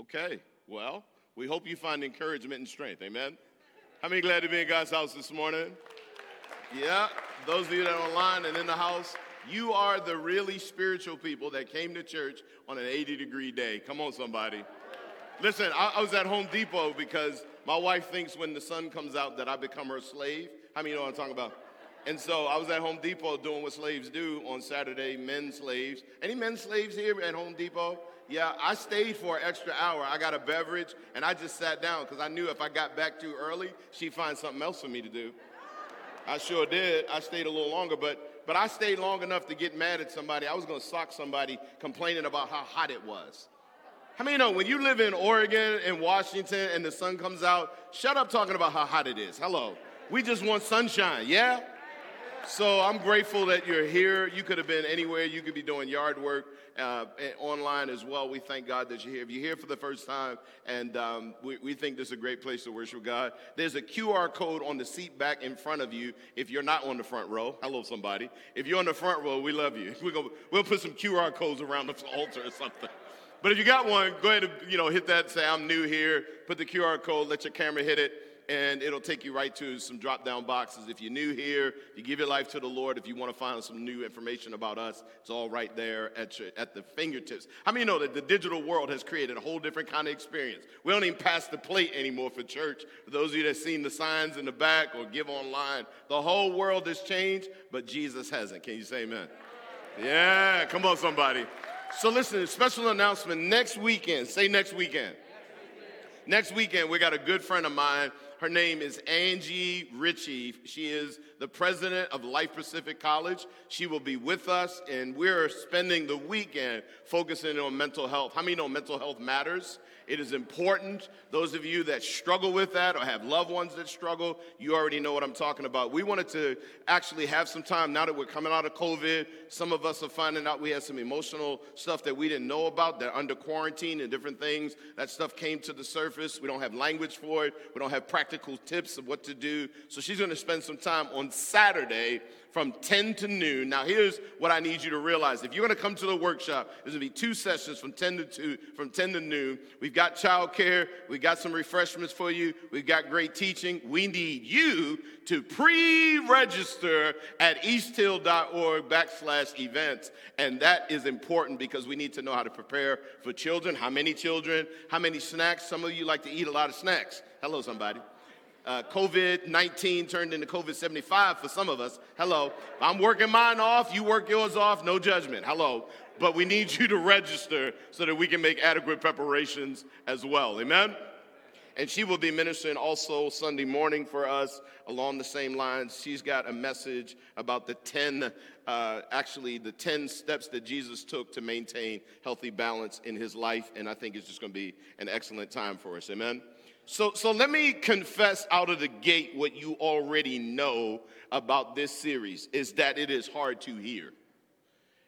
Okay, well, we hope you find encouragement and strength. Amen. How many glad to be in God's house this morning? Yeah, those of you that are online and in the house, you are the really spiritual people that came to church on an 80 degree day. Come on, somebody. Listen, I, I was at Home Depot because my wife thinks when the sun comes out that I become her slave. How many know what I'm talking about? And so I was at Home Depot doing what slaves do on Saturday, men slaves. Any men slaves here at Home Depot? Yeah, I stayed for an extra hour. I got a beverage and I just sat down because I knew if I got back too early, she'd find something else for me to do. I sure did. I stayed a little longer, but but I stayed long enough to get mad at somebody. I was to sock somebody complaining about how hot it was. How many know when you live in Oregon and Washington and the sun comes out, shut up talking about how hot it is. Hello. We just want sunshine, yeah? So I'm grateful that you're here. You could have been anywhere. You could be doing yard work uh, online as well. We thank God that you're here. If you're here for the first time, and um, we, we think this is a great place to worship God, there's a QR code on the seat back in front of you if you're not on the front row. Hello, somebody. If you're on the front row, we love you. We're gonna, we'll put some QR codes around the altar or something. But if you got one, go ahead and you know, hit that, say, I'm new here, put the QR code, let your camera hit it and it'll take you right to some drop down boxes. If you're new here, if you give your life to the Lord, if you want to find some new information about us, it's all right there at, your, at the fingertips. How many know that the digital world has created a whole different kind of experience? We don't even pass the plate anymore for church. For those of you that seen the signs in the back or give online, the whole world has changed, but Jesus hasn't. Can you say amen? Yeah, come on, somebody. So listen, special announcement next weekend. Say next weekend. Next weekend, we got a good friend of mine her name is Angie Richey. She is the president of Life Pacific College. She will be with us, and we're spending the weekend focusing on mental health. How many know mental health matters? It is important. Those of you that struggle with that or have loved ones that struggle, you already know what I'm talking about. We wanted to actually have some time now that we're coming out of COVID. Some of us are finding out we had some emotional stuff that we didn't know about. That under quarantine and different things. That stuff came to the surface. We don't have language for it. We don't have practical tips of what to do. So she's going to spend some time on Saturday from 10 to noon. Now, here's what I need you to realize. If you're going to come to the workshop, there's going to be two sessions from 10 to 2, from 10 to noon. We've got childcare. We've got some refreshments for you. We've got great teaching. We need you to pre-register at easthill.org backslash events. And that is important because we need to know how to prepare for children. How many children? How many snacks? Some of you like to eat a lot of snacks. Hello, somebody. Uh, COVID 19 turned into COVID 75 for some of us. Hello. I'm working mine off, you work yours off, no judgment. Hello. But we need you to register so that we can make adequate preparations as well. Amen? And she will be ministering also Sunday morning for us along the same lines. She's got a message about the 10, uh, actually, the 10 steps that Jesus took to maintain healthy balance in his life. And I think it's just going to be an excellent time for us. Amen? So, so let me confess out of the gate what you already know about this series is that it is hard to hear.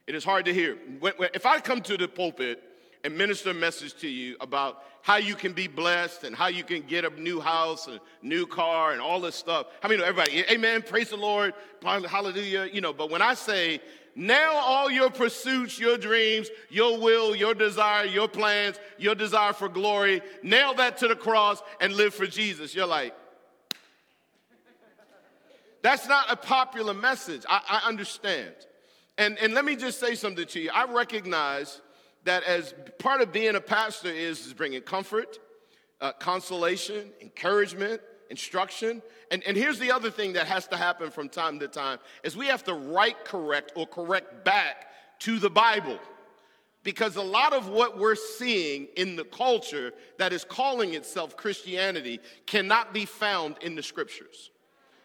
It is hard to hear. When, when, if I come to the pulpit and minister a message to you about how you can be blessed and how you can get a new house, a new car, and all this stuff, I mean, everybody, amen, praise the Lord, hallelujah, you know, but when I say now, all your pursuits, your dreams, your will, your desire, your plans, your desire for glory, nail that to the cross and live for Jesus. You're like, that's not a popular message. I, I understand. And, and let me just say something to you. I recognize that as part of being a pastor is, is bringing comfort, uh, consolation, encouragement, instruction. And, and here's the other thing that has to happen from time to time is we have to write correct or correct back to the Bible. Because a lot of what we're seeing in the culture that is calling itself Christianity cannot be found in the scriptures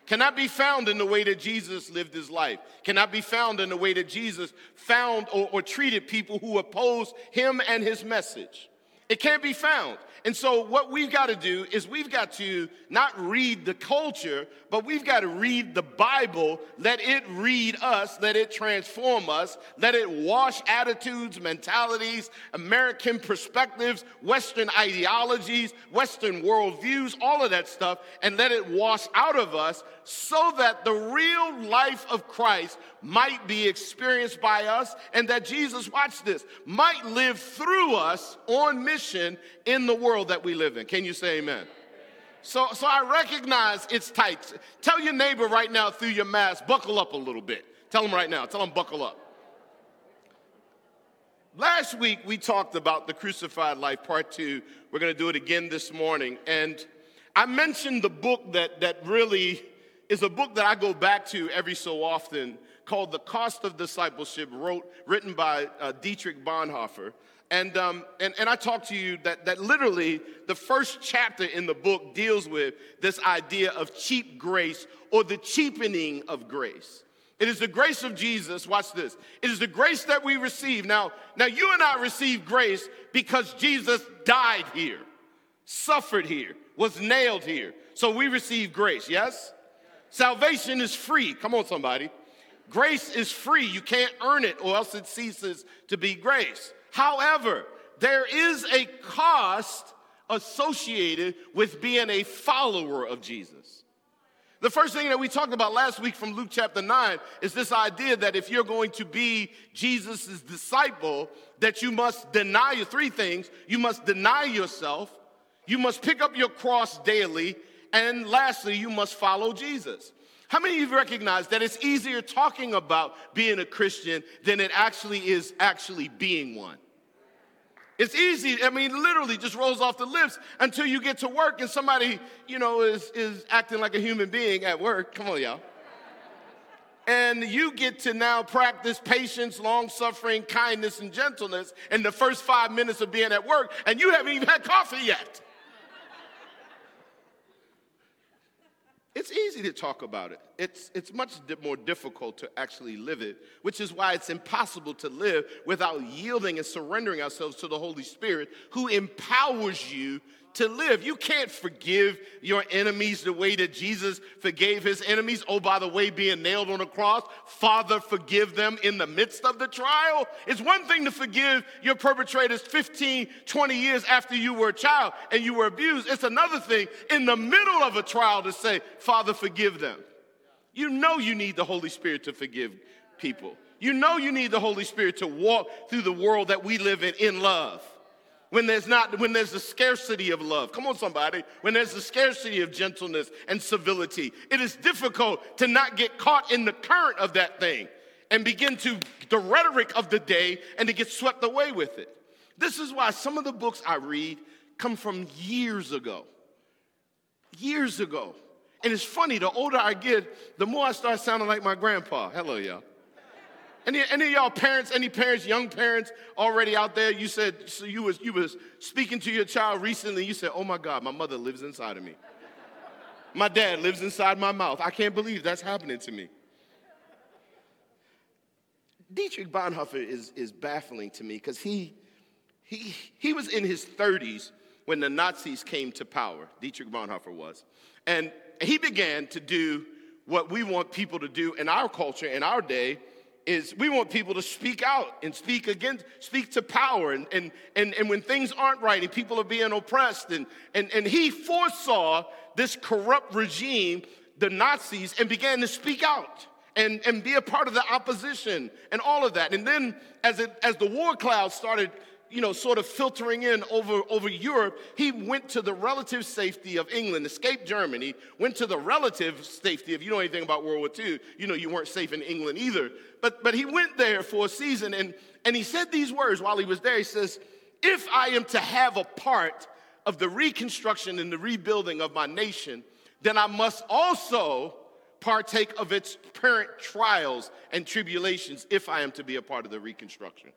cannot be found in the way that Jesus lived his life, cannot be found in the way that Jesus found or, or, treated people who opposed him and his message. It can't be found. And so, what we've got to do is we've got to not read the culture, but we've got to read the Bible. Let it read us, let it transform us, let it wash attitudes, mentalities, American perspectives, Western ideologies, Western worldviews, all of that stuff, and let it wash out of us so that the real life of Christ might be experienced by us, and that Jesus, watch this, might live through us on mission in the world that we live in. Can you say amen? So, so I recognize it's tight. Tell your neighbor right now through your mask, buckle up a little bit. Tell them right now, tell them buckle up. Last week we talked about the crucified life, part two. We're going to do it again this morning. And I mentioned the book that, that really is a book that I go back to every so often called The Cost of Discipleship, wrote, written by uh, Dietrich Bonhoeffer. And, um, and, and I talked to you that, that literally the first chapter in the book deals with this idea of cheap grace or the cheapening of grace. It is the grace of Jesus, watch this. It is the grace that we receive. Now, now you and I receive grace because Jesus died here, suffered here, was nailed here. So we receive grace, yes? Salvation is free. Come on, somebody. Grace is free. You can't earn it or else it ceases to be grace. However, there is a cost associated with being a follower of Jesus. The first thing that we talked about last week from Luke chapter 9 is this idea that if you're going to be Jesus' disciple, that you must deny your three things. You must deny yourself, you must pick up your cross daily, and lastly, you must follow Jesus. How many of you recognize that it's easier talking about being a Christian than it actually is actually being one? It's easy. I mean, literally just rolls off the lips until you get to work and somebody, you know, is, is acting like a human being at work. Come on, y'all. And you get to now practice patience, long suffering, kindness, and gentleness in the first five minutes of being at work, and you haven't even had coffee yet. It's easy to talk about it. It's, it's much more difficult to actually live it, which is why it's impossible to live without yielding and surrendering ourselves to the Holy Spirit who empowers you to live. You can't forgive your enemies the way that Jesus forgave his enemies. Oh, by the way, being nailed on a cross, Father, forgive them in the midst of the trial. It's one thing to forgive your perpetrators 15, 20 years after you were a child and you were abused. It's another thing in the middle of a trial to say, Father, forgive them. You know you need the Holy Spirit to forgive people. You know you need the Holy Spirit to walk through the world that we live in in love when there's not when there's a scarcity of love. Come on somebody. When there's a scarcity of gentleness and civility it is difficult to not get caught in the current of that thing and begin to the rhetoric of the day and to get swept away with it. This is why some of the books i read come from years ago. Years ago. And it's funny the older i get the more i start sounding like my grandpa. Hello y'all any, any of y'all parents, any parents, young parents already out there, you said, so you was, you was speaking to your child recently, you said, oh my God, my mother lives inside of me. My dad lives inside my mouth. I can't believe that's happening to me. Dietrich Bonhoeffer is, is baffling to me because he, he, he was in his 30s when the Nazis came to power. Dietrich Bonhoeffer was. And he began to do what we want people to do in our culture, in our day, is we want people to speak out and speak against, speak to power. And, and, and, and when things aren't right and people are being oppressed, and, and, and he foresaw this corrupt regime, the Nazis, and began to speak out. And, and be a part of the opposition and all of that. And then as, it, as the war cloud started you know, sort of filtering in over, over Europe, he went to the relative safety of England, escaped Germany, went to the relative safety. If you know anything about World War II, you know you weren't safe in England either. But, but he went there for a season and, and he said these words while he was there. He says, If I am to have a part of the reconstruction and the rebuilding of my nation, then I must also partake of its parent trials and tribulations if I am to be a part of the reconstruction.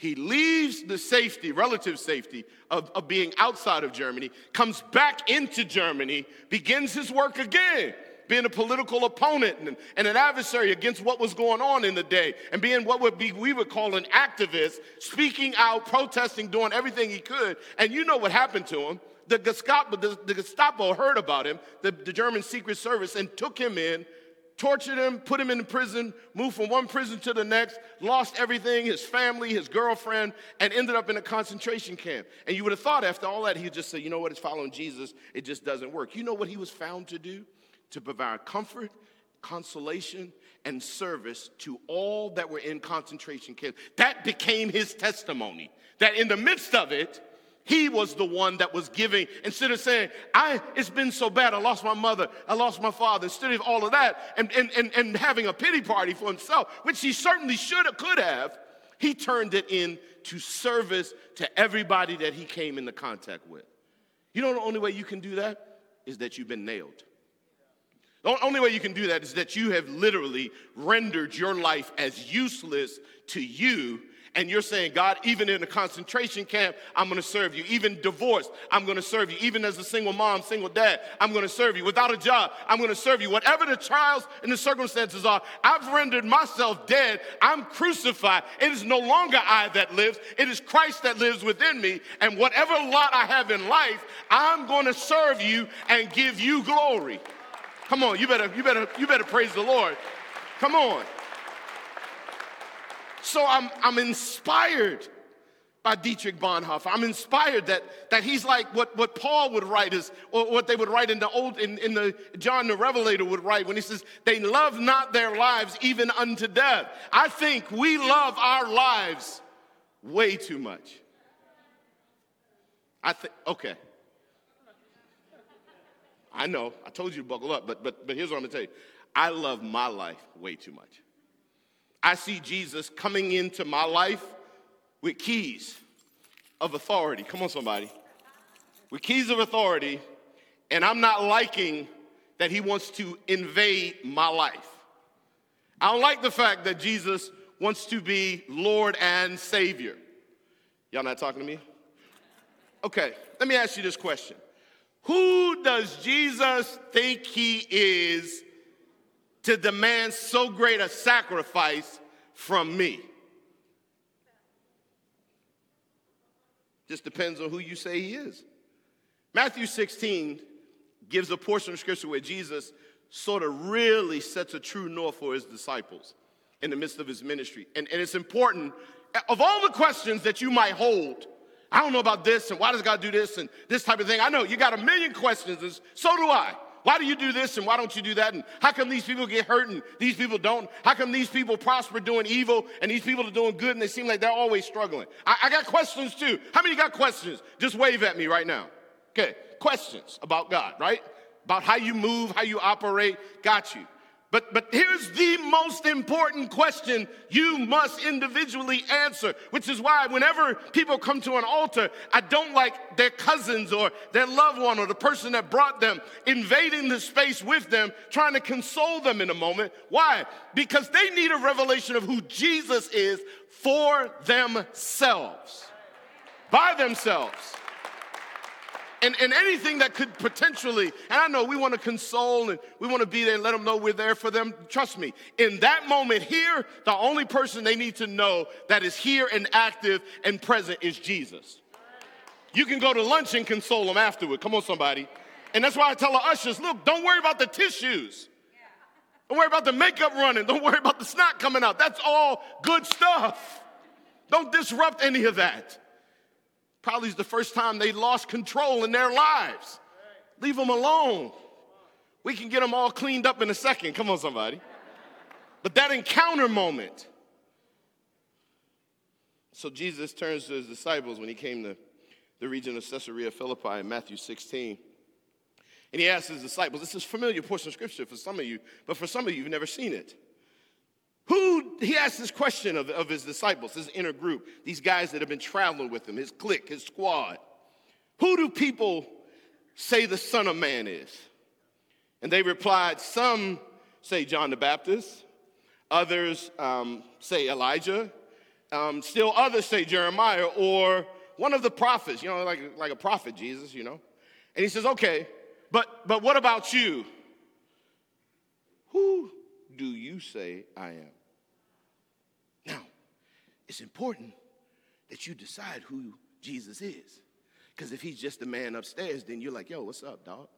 He leaves the safety, relative safety of, of being outside of Germany, comes back into Germany, begins his work again, being a political opponent and, and, an adversary against what was going on in the day, and being what would be we would call an activist, speaking out, protesting, doing everything he could. And you know what happened to him. The Gestapo, the, the Gestapo heard about him, the, the German Secret Service, and took him in tortured him, put him in prison, moved from one prison to the next, lost everything his family, his girlfriend, and ended up in a concentration camp. And you would have thought after all that, he'd just say, you know what, it's following Jesus, it just doesn't work. You know what he was found to do? To provide comfort consolation, and service to all that were in concentration camps. That became his testimony. That in the midst of it, he was the one that was giving, instead of saying, I, it's been so bad, I lost my mother, I lost my father, instead of all of that, and, and, and, and having a pity party for himself, which he certainly should have, could have, he turned it into service to everybody that he came into contact with. You know the only way you can do that is that you've been nailed. The only way you can do that is that you have literally rendered your life as useless to you and you're saying, God, even in a concentration camp, I'm gonna serve you. Even divorced, I'm gonna serve you. Even as a single mom, single dad, I'm gonna serve you. Without a job, I'm gonna serve you. Whatever the trials and the circumstances are, I've rendered myself dead. I'm crucified. It is no longer I that lives, it is Christ that lives within me. And whatever lot I have in life, I'm gonna serve you and give you glory. Come on, you better, you better, you better praise the Lord. Come on. So I'm, I'm inspired by Dietrich Bonhoeffer. I'm inspired that, that he's like what, what Paul would write is, or what they would write in the old, in, in the John the Revelator would write when he says, they love not their lives even unto death. I think we love our lives way too much. I think, okay. I know, I told you to buckle up, but, but, but here's what I'm gonna tell you. I love my life way too much. I see Jesus coming into my life with keys of authority. Come on, somebody. With keys of authority, and I'm not liking that he wants to invade my life. I don't like the fact that Jesus wants to be Lord and Savior. Y'all not talking to me? Okay, let me ask you this question Who does Jesus think he is to demand so great a sacrifice from me. Just depends on who you say he is. Matthew 16 gives a portion of scripture where Jesus sort of really sets a true north for his disciples in the midst of his ministry. And, and it's important, of all the questions that you might hold, I don't know about this and why does God do this and this type of thing. I know you got a million questions, and so do I. Why do you do this and why don't you do that? And how come these people get hurt and these people don't? How come these people prosper doing evil and these people are doing good and they seem like they're always struggling? I, I got questions too. How many got questions? Just wave at me right now. Okay, questions about God, right? About how you move, how you operate. Got you. But, but here's the most important question you must individually answer, which is why whenever people come to an altar, I don't like their cousins or their loved one or the person that brought them invading the space with them, trying to console them in a moment. Why? Because they need a revelation of who Jesus is for themselves, by themselves and, and anything that could potentially, and I know we want to console and we want to be there and let them know we're there for them. Trust me, in that moment here, the only person they need to know that is here and active and present is Jesus. You can go to lunch and console them afterward. Come on, somebody. And that's why I tell the ushers look, don't worry about the tissues. Don't worry about the makeup running. Don't worry about the snot coming out. That's all good stuff. Don't disrupt any of that. Probably is the first time they lost control in their lives. Leave them alone. We can get them all cleaned up in a second. Come on, somebody. But that encounter moment. So Jesus turns to his disciples when he came to the region of Caesarea Philippi in Matthew 16. And he asks his disciples, this is familiar portion of scripture for some of you, but for some of you, you've never seen it. Who, he asked this question of, of his disciples, his inner group, these guys that have been traveling with him, his clique, his squad. Who do people say the Son of Man is? And they replied, Some say John the Baptist, others um, say Elijah, um, still others say Jeremiah or one of the prophets, you know, like, like a prophet, Jesus, you know. And he says, Okay, but, but what about you? Who do you say I am? It's important that you decide who Jesus is. Because if he's just a man upstairs, then you're like, yo, what's up, dog?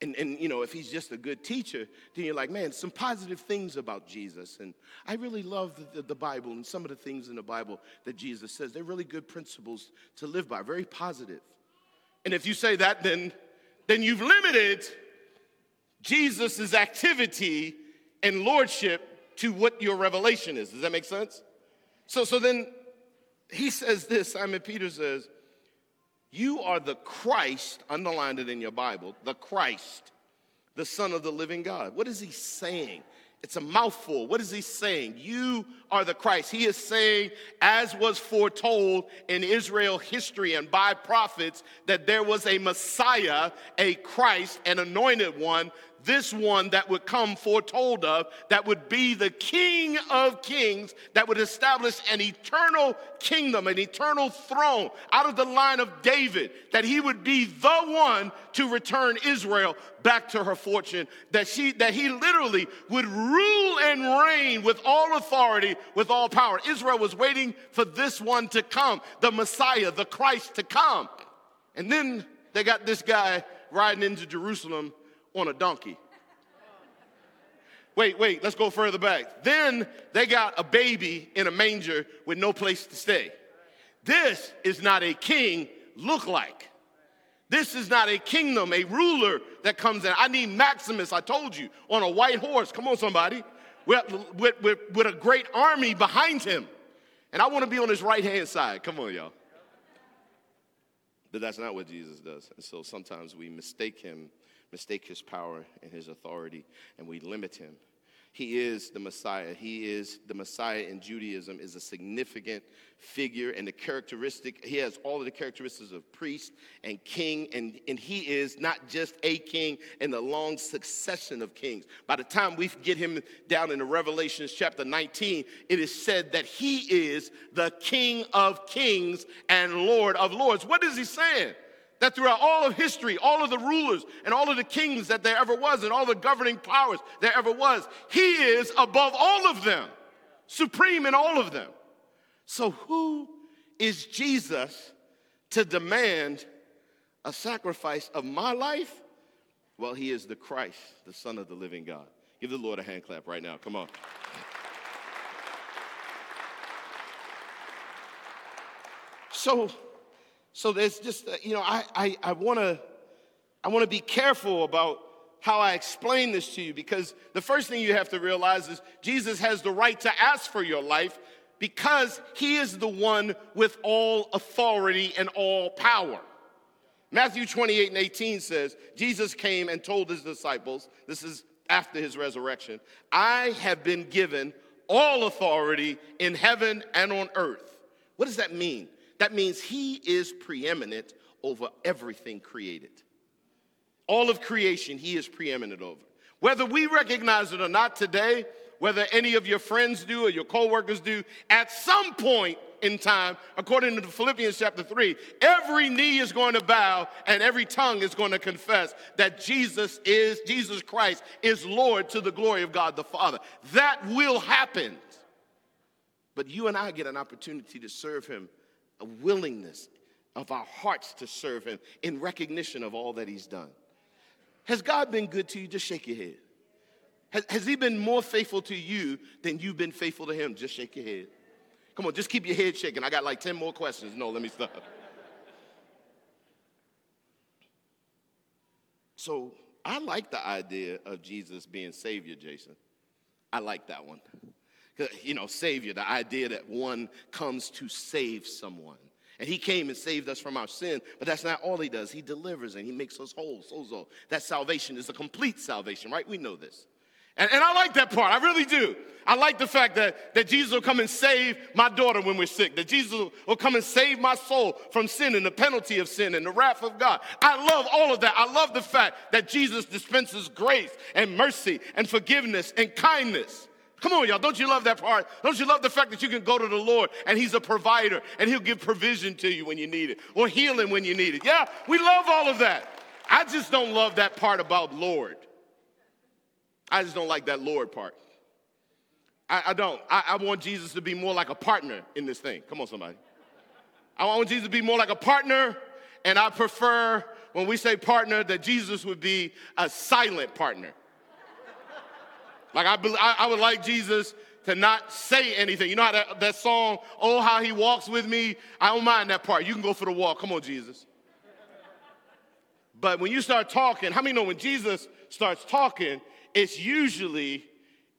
And, and, you know, if he's just a good teacher, then you're like, man, some positive things about Jesus. And I really love the, the, Bible and some of the things in the Bible that Jesus says. They're really good principles to live by, very positive. And if you say that, then, then you've limited Jesus' activity and lordship to what your revelation is. Does that make sense? So, so then he says this Simon Peter says, You are the Christ, underlined it in your Bible, the Christ, the Son of the living God. What is he saying? It's a mouthful. What is he saying? You are the Christ. He is saying, as was foretold in Israel history and by prophets, that there was a Messiah, a Christ, an anointed one this one that would come foretold of, that would be the King of kings, that would establish an eternal kingdom, an eternal throne out of the line of David, that he would be the one to return Israel back to her fortune, that, she, that he literally would rule and reign with all authority, with all power. Israel was waiting for this one to come, the Messiah, the Christ to come. And then they got this guy riding into Jerusalem on a donkey. Wait, wait, let's go further back. Then they got a baby in a manger with no place to stay. This is not a king look like. This is not a kingdom, a ruler that comes in. I need Maximus, I told you, on a white horse. Come on, somebody. With, with, with, with a great army behind him. And I want to be on his right hand side. Come on, y'all. But that's not what Jesus does. And so sometimes we mistake him mistake his power and his authority, and we limit him. He is the Messiah. He is the Messiah in Judaism is a significant figure and the characteristic, he has all of the characteristics of priest and king, and, and he is not just a king in the long succession of kings. By the time we get him down in the Revelations chapter 19, it is said that he is the King of kings and Lord of lords. What is he saying? That throughout all of history, all of the rulers and all of the kings that there ever was, and all the governing powers there ever was, he is above all of them, supreme in all of them. So, who is Jesus to demand a sacrifice of my life? Well, he is the Christ, the Son of the living God. Give the Lord a hand clap right now. Come on. So, so there's just, uh, you know, I, I, I want to I wanna be careful about how I explain this to you because the first thing you have to realize is Jesus has the right to ask for your life because he is the one with all authority and all power. Matthew 28 and 18 says, Jesus came and told his disciples, this is after his resurrection, I have been given all authority in heaven and on earth. What does that mean? That means he is preeminent over everything created. All of creation, he is preeminent over. Whether we recognize it or not today, whether any of your friends do or your coworkers do, at some point in time, according to Philippians chapter 3, every knee is going to bow and every tongue is going to confess that Jesus is, Jesus Christ is Lord to the glory of God the Father. That will happen. But you and I get an opportunity to serve him a willingness of our hearts to serve Him in recognition of all that He's done. Has God been good to you? Just shake your head. Has, has He been more faithful to you than you've been faithful to Him? Just shake your head. Come on, just keep your head shaking. I got like 10 more questions. No, let me stop. So I like the idea of Jesus being Savior, Jason. I like that one Uh, you know, Savior, the idea that one comes to save someone. And he came and saved us from our sin, but that's not all he does. He delivers and he makes us whole. So, so that salvation is a complete salvation, right? We know this. And, and I like that part. I really do. I like the fact that, that Jesus will come and save my daughter when we're sick, that Jesus will come and save my soul from sin and the penalty of sin and the wrath of God. I love all of that. I love the fact that Jesus dispenses grace and mercy and forgiveness and kindness. Come on, y'all. Don't you love that part? Don't you love the fact that you can go to the Lord and He's a provider and He'll give provision to you when you need it or healing when you need it? Yeah, we love all of that. I just don't love that part about Lord. I just don't like that Lord part. I, I don't. I, I want Jesus to be more like a partner in this thing. Come on, somebody. I want Jesus to be more like a partner, and I prefer when we say partner that Jesus would be a silent partner. Like I, I, would like Jesus to not say anything. You know how that, that song, Oh, How He Walks With Me? I don't mind that part. You can go for the walk. Come on, Jesus. But when you start talking, how many know when Jesus starts talking, it's usually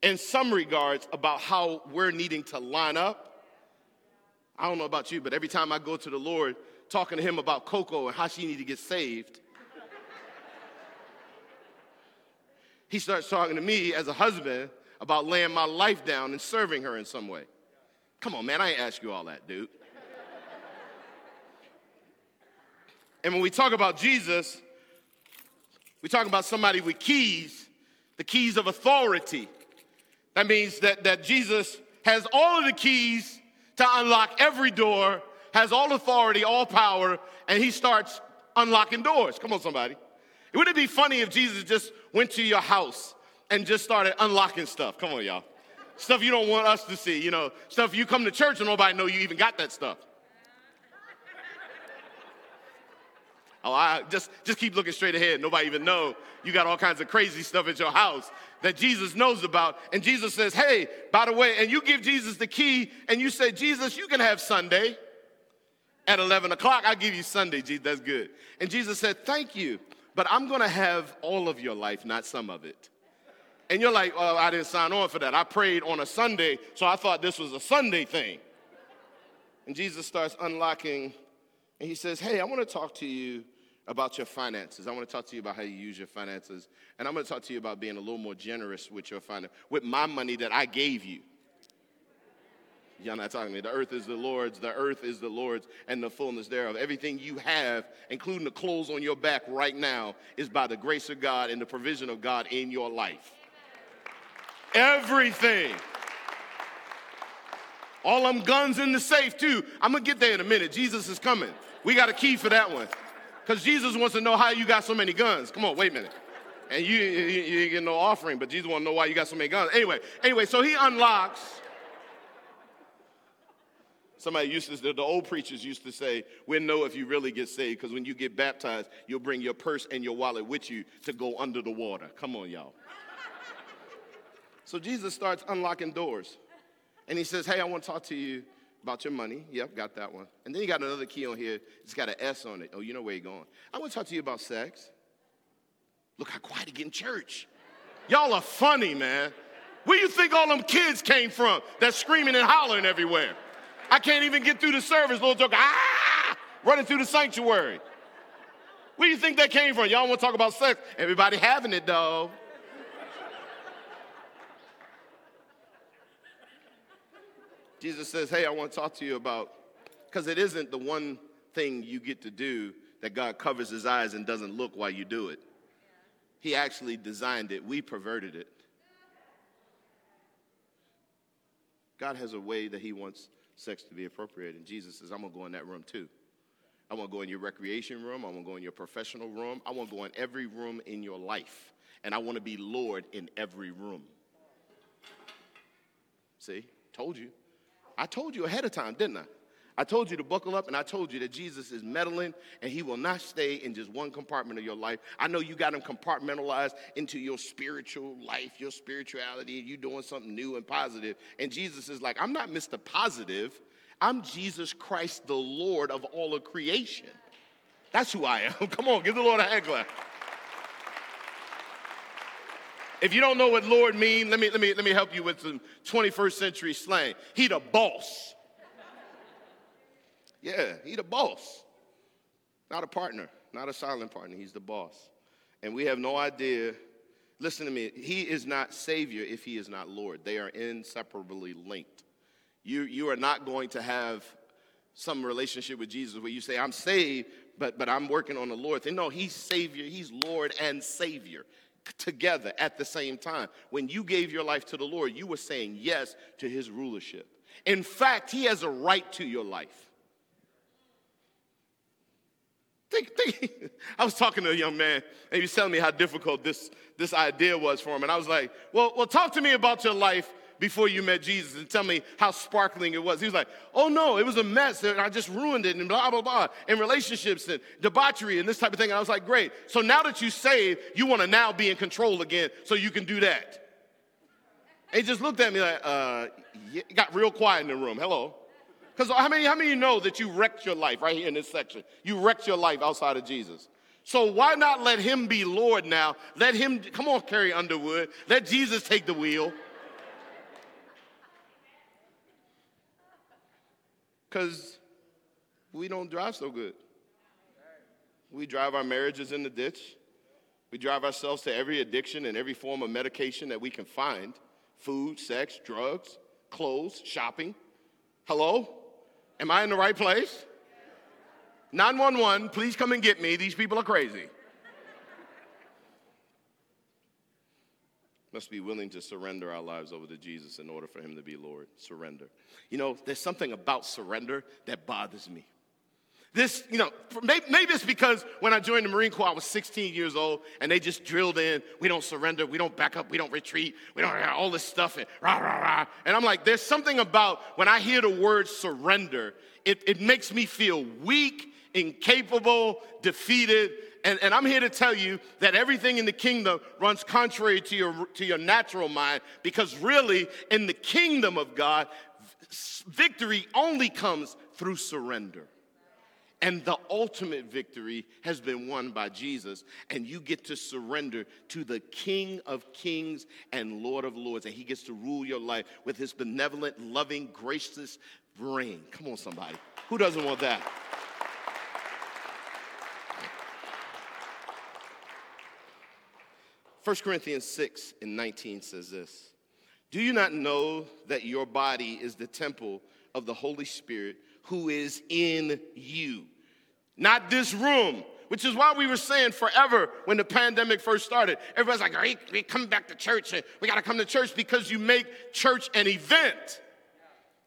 in some regards about how we're needing to line up. I don't know about you, but every time I go to the Lord talking to him about Coco and how she need to get saved, he starts talking to me as a husband about laying my life down and serving her in some way. Come on, man, I ain't ask you all that, dude. and when we talk about Jesus, we talk about somebody with keys, the keys of authority. That means that, that Jesus has all of the keys to unlock every door, has all authority, all power, and he starts unlocking doors. Come on, somebody. Wouldn't it be funny if Jesus just went to your house and just started unlocking stuff? Come on, y'all. Stuff you don't want us to see, you know, stuff you come to church and nobody know you even got that stuff. Oh, I just just keep looking straight ahead. Nobody even know you got all kinds of crazy stuff at your house that Jesus knows about. And Jesus says, "Hey, by the way," and you give Jesus the key, and you say, "Jesus, you can have Sunday at 11 o'clock. I'll give you Sunday, Jesus. That's good." And Jesus said, "Thank you, but I'm going to have all of your life, not some of it." And you're like, "Oh, I didn't sign on for that. I prayed on a Sunday, so I thought this was a Sunday thing." And Jesus starts unlocking, and he says, "Hey, I want to talk to you." about your finances. I want to talk to you about how you use your finances. And I'm going to talk to you about being a little more generous with your finance, with my money that I gave you. Y'all not talking to me. The earth is the Lord's, the earth is the Lord's, and the fullness thereof. Everything you have, including the clothes on your back right now, is by the grace of God and the provision of God in your life. Everything. All them guns in the safe, too. I'm to get there in a minute. Jesus is coming. We got a key for that one. Because Jesus wants to know how you got so many guns. Come on, wait a minute. And you, you, you get no offering, but Jesus want to know why you got so many guns. Anyway, anyway, so he unlocks. Somebody used to, the old preachers used to say, we'll know if you really get saved, because when you get baptized, you'll bring your purse and your wallet with you to go under the water. Come on, y'all. so Jesus starts unlocking doors. And he says, Hey, I want to talk to you about your money. Yep, got that one. And then you got another key on here. It's got an S on it. Oh, you know where you're going. I want to talk to you about sex. Look how quiet it get in church. Y'all are funny, man. Where you think all them kids came from that's screaming and hollering everywhere? I can't even get through the service, little joke, ah, running through the sanctuary. Where do you think that came from? Y'all want to talk about sex? Everybody having it, though. Jesus says, Hey, I want to talk to you about, because it isn't the one thing you get to do that God covers his eyes and doesn't look while you do it. He actually designed it, we perverted it. God has a way that he wants sex to be appropriate, and Jesus says, I'm going to go in that room too. I want to go in your recreation room. I want to go in your professional room. I want to go in every room in your life. And I want to be Lord in every room. See? Told you. I told you ahead of time, didn't I? I told you to buckle up and I told you that Jesus is meddling and he will not stay in just one compartment of your life. I know you got him compartmentalized into your spiritual life, your spirituality, and you doing something new and positive. And Jesus is like, I'm not Mr. Positive. I'm Jesus Christ, the Lord of all of creation. That's who I am. Come on, give the Lord a hand clap. If you don't know what Lord mean, let me, let me, let me help you with some 21st century slang. He the boss. Yeah, he the boss. Not a partner, not a silent partner. He's the boss. And we have no idea. Listen to me. He is not Savior if he is not Lord. They are inseparably linked. You, you are not going to have some relationship with Jesus where you say, I'm saved, but, but I'm working on the Lord. No, he's Savior, he's Lord and Savior together at the same time. When you gave your life to the Lord, you were saying yes to his rulership. In fact, he has a right to your life. Think, think. I was talking to a young man, and he was telling me how difficult this, this idea was for him. And I was like, well, well, talk to me about your life before you met Jesus and tell me how sparkling it was. He was like, oh no, it was a mess and I just ruined it and blah, blah, blah, and relationships and debauchery and this type of thing. And I was like, great. So now that you saved, you want to now be in control again so you can do that. And he just looked at me like, uh, yeah, got real quiet in the room. Hello. Because how many, how many you know that you wrecked your life right here in this section? You wrecked your life outside of Jesus. So why not let him be Lord now? Let him, come on, Carrie Underwood. Let Jesus take the wheel. Because we don't drive so good. We drive our marriages in the ditch. We drive ourselves to every addiction and every form of medication that we can find food, sex, drugs, clothes, shopping. Hello? Am I in the right place? 911, please come and get me. These people are crazy. Must be willing to surrender our lives over to Jesus in order for Him to be Lord. Surrender. You know, there's something about surrender that bothers me. This, you know, maybe, maybe it's because when I joined the Marine Corps, I was 16 years old, and they just drilled in, we don't surrender, we don't back up, we don't retreat, we don't have all this stuff, and rah, rah, rah. And I'm like, there's something about when I hear the word surrender, it, it makes me feel weak, incapable, defeated. And, and I'm here to tell you that everything in the kingdom runs contrary to your, to your natural mind, because really, in the kingdom of God, victory only comes through surrender. And the ultimate victory has been won by Jesus. And you get to surrender to the King of Kings and Lord of Lords. And He gets to rule your life with His benevolent, loving, gracious reign. Come on, somebody. Who doesn't want that? First Corinthians 6 and 19 says this Do you not know that your body is the temple of the Holy Spirit who is in you? Not this room. Which is why we were saying forever when the pandemic first started. Everybody's like, hey, we come back to church and we got to come to church because you make church an event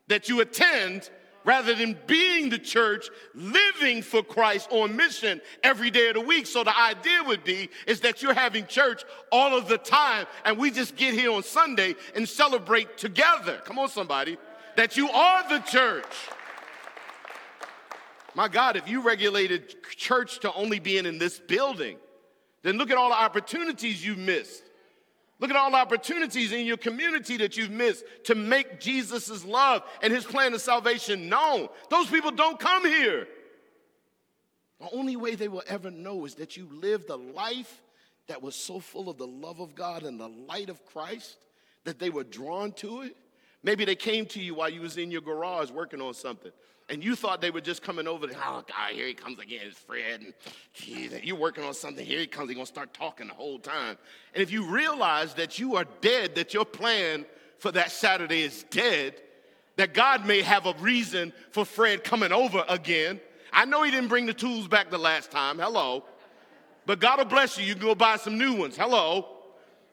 that you attend rather than being the church, living for Christ on mission every day of the week. So the idea would be is that you're having church all of the time and we just get here on Sunday and celebrate together. Come on, somebody. That you are the church. My God, if you regulated church to only being in this building, then look at all the opportunities you've missed. Look at all the opportunities in your community that you've missed to make Jesus' love and his plan of salvation known. Those people don't come here. The only way they will ever know is that you lived a life that was so full of the love of God and the light of Christ that they were drawn to it. Maybe they came to you while you was in your garage working on something and you thought they were just coming over oh God, here he comes again, it's Fred, and geez, you're working on something, here he comes, he's gonna start talking the whole time. And if you realize that you are dead, that your plan for that Saturday is dead, that God may have a reason for Fred coming over again. I know he didn't bring the tools back the last time, hello. But God will bless you, you can go buy some new ones, hello.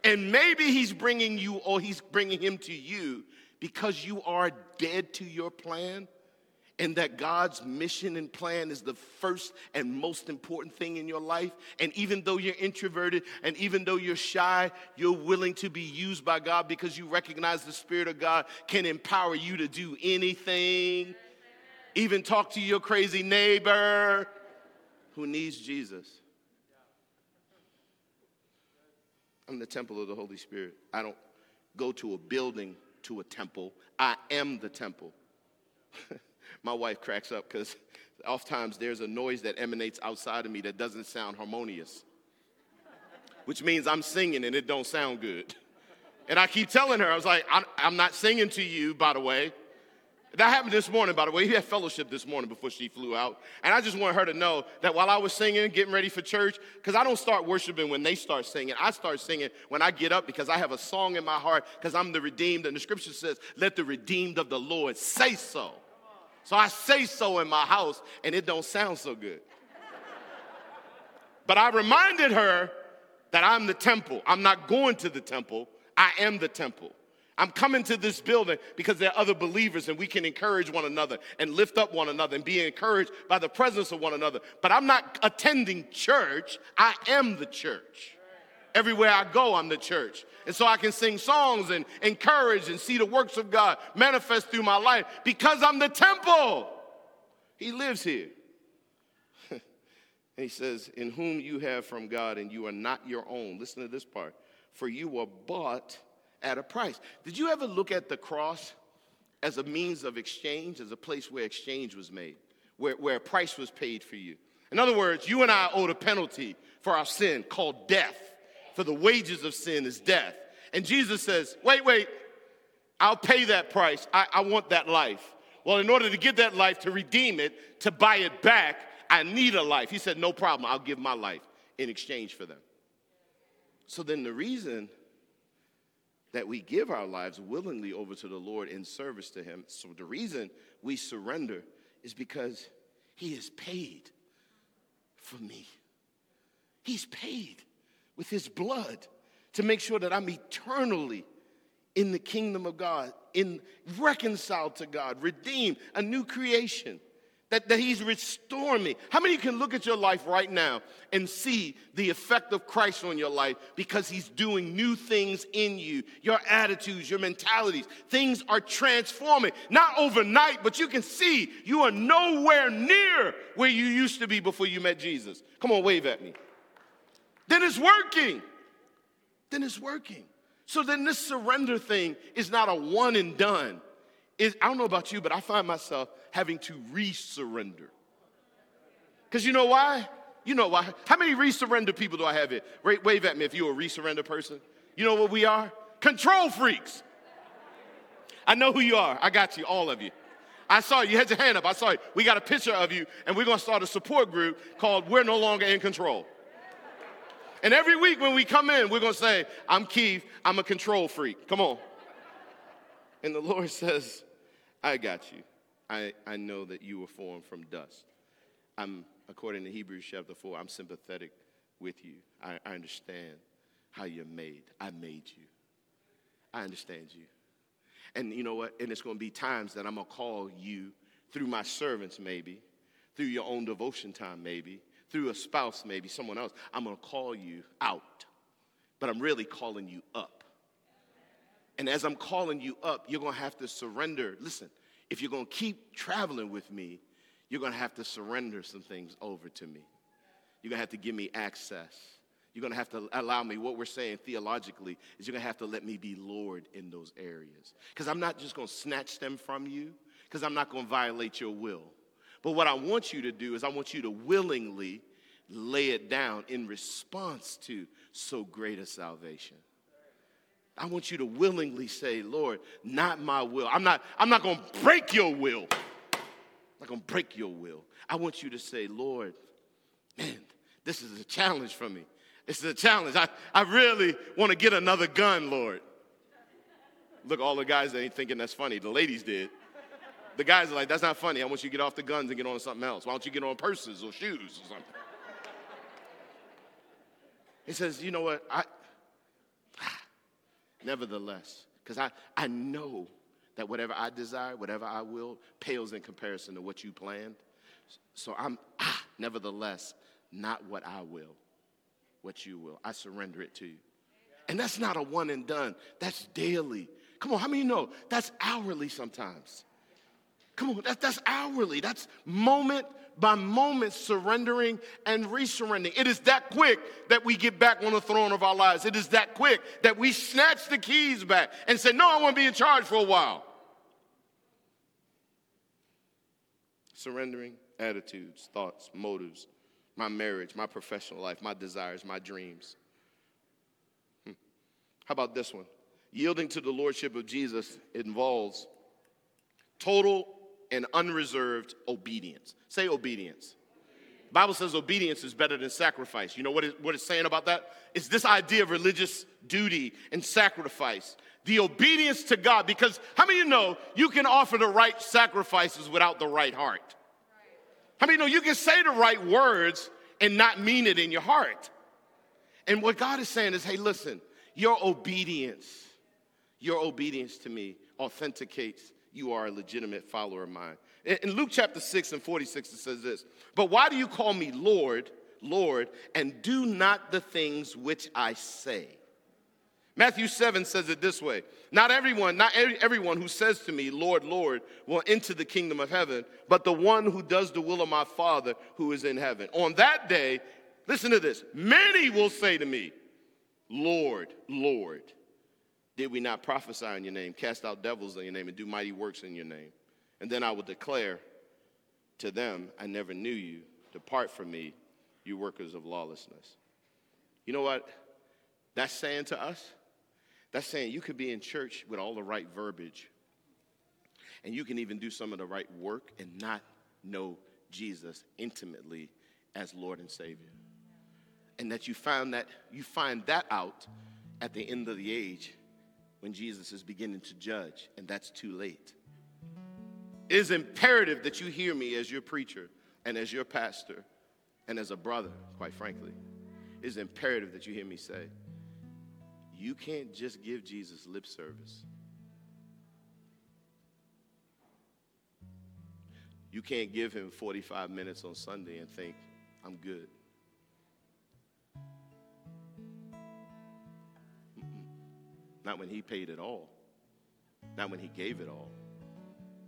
And maybe he's bringing you or he's bringing him to you because you are dead to your plan and that God's mission and plan is the first and most important thing in your life. And even though you're introverted and even though you're shy, you're willing to be used by God because you recognize the Spirit of God can empower you to do anything. Even talk to your crazy neighbor who needs Jesus. I'm the temple of the Holy Spirit. I don't go to a building to a temple, I am the temple. my wife cracks up because oftentimes there's a noise that emanates outside of me that doesn't sound harmonious, which means I'm singing and it don't sound good. And I keep telling her, I was like, I'm, I'm not singing to you, by the way. That happened this morning, by the way. We had fellowship this morning before she flew out. And I just want her to know that while I was singing, getting ready for church, because I don't start worshiping when they start singing. I start singing when I get up because I have a song in my heart because I'm the redeemed. And the scripture says, let the redeemed of the Lord say so. So I say so in my house, and it don't sound so good. but I reminded her that I'm the temple. I'm not going to the temple. I am the temple. I'm coming to this building because there are other believers and we can encourage one another and lift up one another and be encouraged by the presence of one another. But I'm not attending church, I am the church. Everywhere I go, I'm the church. And so I can sing songs and encourage and see the works of God manifest through my life because I'm the temple. He lives here. and he says, In whom you have from God, and you are not your own. Listen to this part. For you were bought at a price. Did you ever look at the cross as a means of exchange, as a place where exchange was made, where, where a price was paid for you? In other words, you and I owed a penalty for our sin called death. For the wages of sin is death. And Jesus says, wait, wait, I'll pay that price. I, I want that life. Well, in order to get that life, to redeem it, to buy it back, I need a life. He said, No problem, I'll give my life in exchange for them. So then the reason that we give our lives willingly over to the Lord in service to Him, so the reason we surrender is because He has paid for me. He's paid with His blood to make sure that I'm eternally in the kingdom of God, in reconciled to God, redeemed, a new creation. That, that he's restoring me. How many can look at your life right now and see the effect of Christ on your life because he's doing new things in you, your attitudes, your mentalities? Things are transforming, not overnight, but you can see you are nowhere near where you used to be before you met Jesus. Come on, wave at me. Then it's working. Then it's working. So then this surrender thing is not a one and done. It, I don't know about you, but I find myself having to re-surrender. Because you know why? You know why? How many re-surrender people do I have here? Wave at me if you're a re-surrender person. You know what we are? Control freaks. I know who you are. I got you, all of you. I saw you. You had your hand up. I saw you. We got a picture of you, and we're going to start a support group called We're No Longer in Control. And every week when we come in, we're going to say, I'm Keith, I'm a control freak. Come on. And the Lord says, I got you. I, I know that you were formed from dust. I'm, according to Hebrews chapter 4, I'm sympathetic with you. I, I understand how you're made. I made you. I understand you. And you know what? And it's going to be times that I'm going to call you through my servants, maybe, through your own devotion time, maybe, through a spouse, maybe someone else, I'm to call you out. But I'm really calling you up. And as I'm calling you up, you're to have to surrender. Listen, if you're to keep traveling with me, you're to have to surrender some things over to me. You're to have to give me access. You're to have to allow me, what we're saying theologically, is you're to have to let me be Lord in those areas. Because I'm not just to snatch them from you, because I'm not to violate your will. But what I want you to do is I want you to willingly lay it down in response to so great a salvation. I want you to willingly say, Lord, not my will. I'm not, I'm not going to break your will. I'm not going to break your will. I want you to say, Lord, man, this is a challenge for me. This is a challenge. I, I really want to get another gun, Lord. Look, all the guys ain't thinking that's funny. The ladies did. The guys are like, that's not funny. I want you to get off the guns and get on something else. Why don't you get on purses or shoes or something? He says, you know what? I, nevertheless, because I, I know that whatever I desire, whatever I will, pales in comparison to what you planned. So I'm, ah, nevertheless, not what I will, what you will. I surrender it to you. And that's not a one and done, that's daily. Come on, how many know that's hourly sometimes? Come on, that, that's hourly. That's moment by moment surrendering and resurrendering. It is that quick that we get back on the throne of our lives. It is that quick that we snatch the keys back and say, No, I want to be in charge for a while. Surrendering attitudes, thoughts, motives, my marriage, my professional life, my desires, my dreams. Hmm. How about this one? Yielding to the lordship of Jesus involves total and unreserved obedience. Say obedience. The Bible says obedience is better than sacrifice. You know what, it, what it's saying about that? It's this idea of religious duty and sacrifice. The obedience to God, because how many of you know you can offer the right sacrifices without the right heart? How many know you can say the right words and not mean it in your heart? And what God is saying is, hey, listen, your obedience, your obedience to me authenticates you are a legitimate follower of mine. In Luke chapter 6 and 46, it says this But why do you call me Lord, Lord, and do not the things which I say? Matthew 7 says it this way Not everyone, not everyone who says to me, Lord, Lord, will enter the kingdom of heaven, but the one who does the will of my Father who is in heaven. On that day, listen to this many will say to me, Lord, Lord. Did we not prophesy in your name, cast out devils in your name, and do mighty works in your name? And then I will declare to them, I never knew you. Depart from me, you workers of lawlessness. You know what that's saying to us? That's saying you could be in church with all the right verbiage, and you can even do some of the right work and not know Jesus intimately as Lord and Savior. And that you find that you find that out at the end of the age when Jesus is beginning to judge, and that's too late. It is imperative that you hear me as your preacher and as your pastor and as a brother, quite frankly. It is imperative that you hear me say, you can't just give Jesus lip service. You can't give him 45 minutes on Sunday and think, I'm good. Not when he paid it all, not when he gave it all.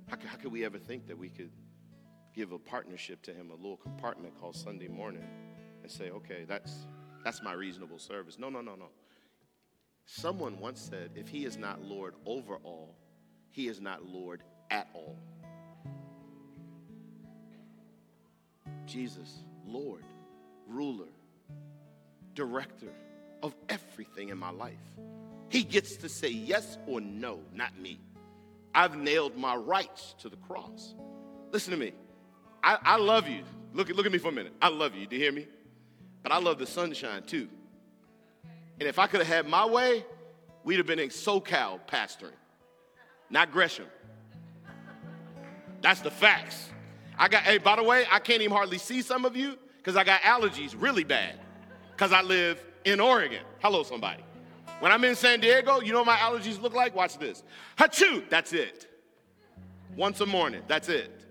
How, how could we ever think that we could give a partnership to him, a little compartment called Sunday morning, and say, okay, that's, that's my reasonable service? No, no, no, no. Someone once said, if he is not Lord over all, he is not Lord at all. Jesus, Lord, ruler, director of everything in my life. He gets to say yes or no, not me. I've nailed my rights to the cross. Listen to me. I, I love you. Look, look at me for a minute. I love you. Do you hear me? But I love the sunshine too. And if I could have had my way, we'd have been in SoCal pastoring, not Gresham. That's the facts. I got, hey, by the way, I can't even hardly see some of you because I got allergies really bad because I live in Oregon. Hello, somebody. When I'm in San Diego, you know what my allergies look like? Watch this. Hachoo, that's it. Once a morning, that's it.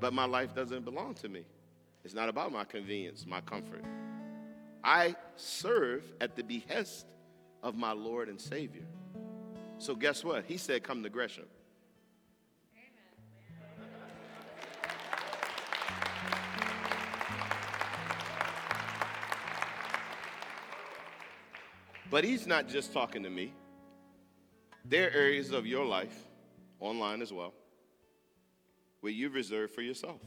But my life doesn't belong to me. It's not about my convenience, my comfort. I serve at the behest of my Lord and Savior. So, guess what? He said, Come to Gresham. But he's not just talking to me. There are areas of your life, online as well, where you've reserved for yourself,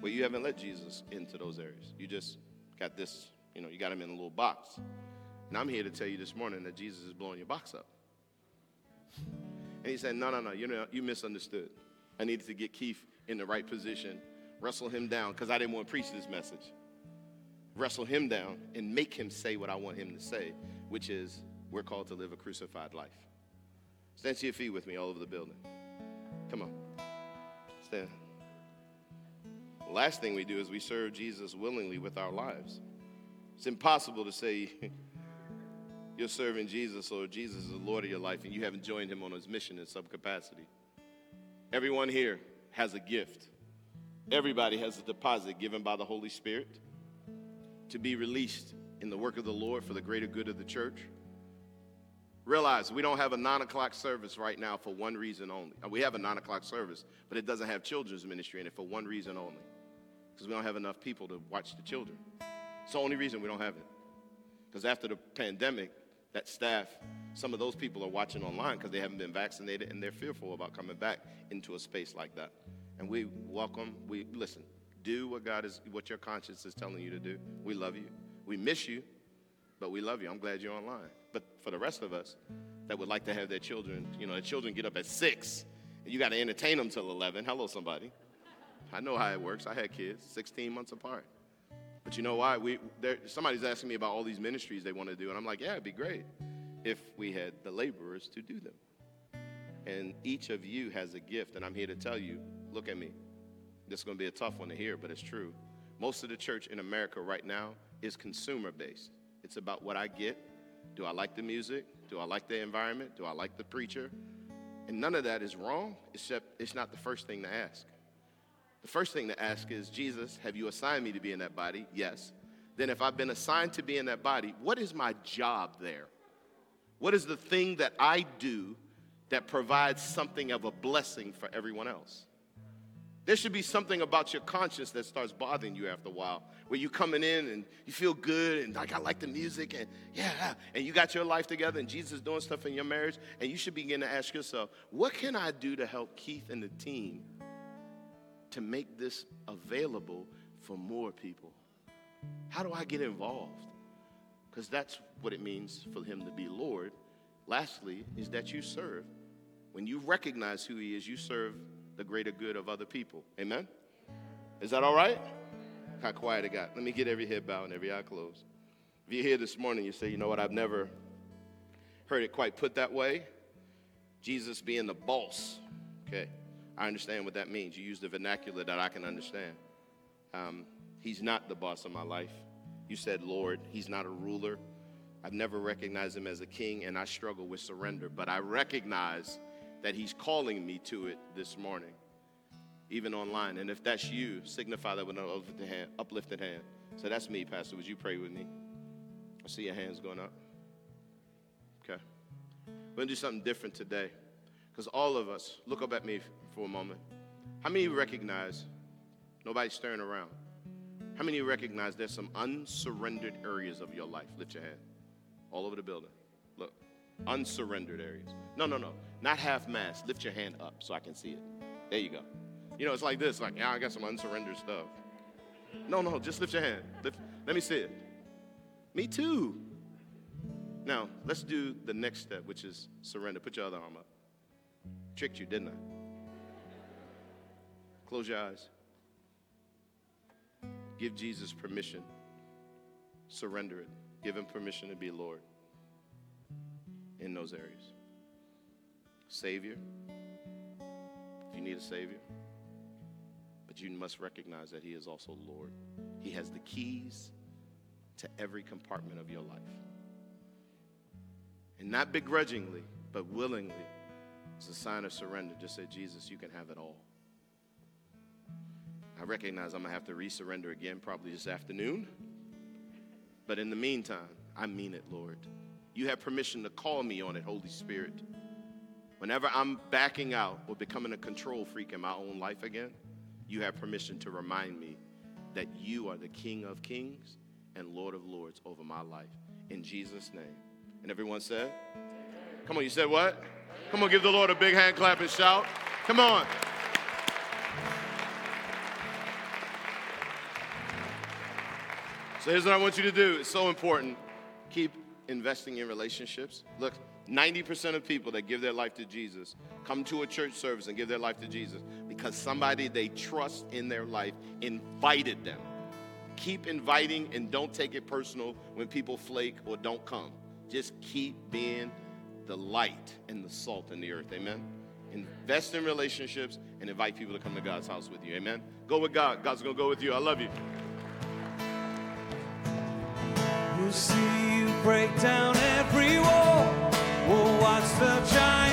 where you haven't let Jesus into those areas. You just got this, you know, you got him in a little box. And I'm here to tell you this morning that Jesus is blowing your box up. And he said, No, no, no, you know, you misunderstood. I needed to get Keith in the right position, wrestle him down, because I didn't want to preach this message. Wrestle him down and make him say what I want him to say which is we're called to live a crucified life. Stand to your feet with me all over the building. Come on. Stand. Last thing we do is we serve Jesus willingly with our lives. It's impossible to say you're serving Jesus or Jesus is the Lord of your life and you haven't joined him on his mission in some capacity. Everyone here has a gift. Everybody has a deposit given by the Holy Spirit to be released in the work of the Lord for the greater good of the church. Realize we don't have a nine o'clock service right now for one reason only. Uh, we have a nine o'clock service, but it doesn't have children's ministry in it for one reason only because we don't have enough people to watch the children. It's the only reason we don't have it. Because after the pandemic, that staff, some of those people are watching online because they haven't been vaccinated and they're fearful about coming back into a space like that. And we welcome, we listen, do what God is, what your conscience is telling you to do. We love you. We miss you, but we love you. I'm glad you're online. But for the rest of us that would like to have their children, you know, their children get up at six, and you got to entertain them till 11. Hello, somebody. I know how it works. I had kids 16 months apart. But you know why? We, there somebody's asking me about all these ministries they want to do, and I'm like, yeah, it'd be great if we had the laborers to do them. And each of you has a gift, and I'm here to tell you look at me. This is going to be a tough one to hear, but it's true. Most of the church in America right now is consumer based. It's about what I get. Do I like the music? Do I like the environment? Do I like the preacher? And none of that is wrong, except it's not the first thing to ask. The first thing to ask is Jesus, have you assigned me to be in that body? Yes. Then, if I've been assigned to be in that body, what is my job there? What is the thing that I do that provides something of a blessing for everyone else? There should be something about your conscience that starts bothering you after a while, where you coming in and you feel good and like I like the music and yeah, and you got your life together and Jesus is doing stuff in your marriage, and you should begin to ask yourself, what can I do to help Keith and the team to make this available for more people? How do I get involved? Because that's what it means for him to be Lord. Lastly, is that you serve. When you recognize who he is, you serve the greater good of other people. Amen? Is that all right? How quiet it got. Let me get every head bowed and every eye closed. If you're here this morning, you say, you know what, I've never heard it quite put that way. Jesus being the boss. Okay, I understand what that means. You use the vernacular that I can understand. Um, he's not the boss of my life. You said, Lord, he's not a ruler. I've never recognized him as a king, and I struggle with surrender, but I recognize that he's calling me to it this morning, even online. And if that's you, signify that with an uplifted hand. Uplifted hand. So that's me, Pastor. Would you pray with me? I see your hands going up. Okay. We're going to do something different today. Because all of us, look up at me for a moment. How many recognize, nobody's staring around, how many recognize there's some unsurrendered areas of your life? Lift your hand. All over the building. Look, unsurrendered areas. No, no, no. Not half mast. Lift your hand up so I can see it. There you go. You know, it's like this like, yeah, I got some unsurrendered stuff. No, no, just lift your hand. Lift, let me see it. Me too. Now, let's do the next step, which is surrender. Put your other arm up. Tricked you, didn't I? Close your eyes. Give Jesus permission. Surrender it. Give him permission to be Lord in those areas. Savior, if you need a Savior, but you must recognize that He is also Lord. He has the keys to every compartment of your life. And not begrudgingly, but willingly, it's a sign of surrender. Just say, Jesus, you can have it all. I recognize I'm going to have to resurrender again probably this afternoon. But in the meantime, I mean it, Lord. You have permission to call me on it, Holy Spirit. Whenever I'm backing out or becoming a control freak in my own life again, you have permission to remind me that you are the King of kings and Lord of lords over my life. In Jesus' name. And everyone said, Come on, you said what? Come on, give the Lord a big hand clap and shout. Come on. So here's what I want you to do. It's so important. Keep investing in relationships. Look, 90% of people that give their life to Jesus come to a church service and give their life to Jesus because somebody they trust in their life invited them. Keep inviting and don't take it personal when people flake or don't come. Just keep being the light and the salt in the earth. Amen. Invest in relationships and invite people to come to God's house with you. Amen. Go with God. God's going to go with you. I love you. Break down every wall. We'll watch the giants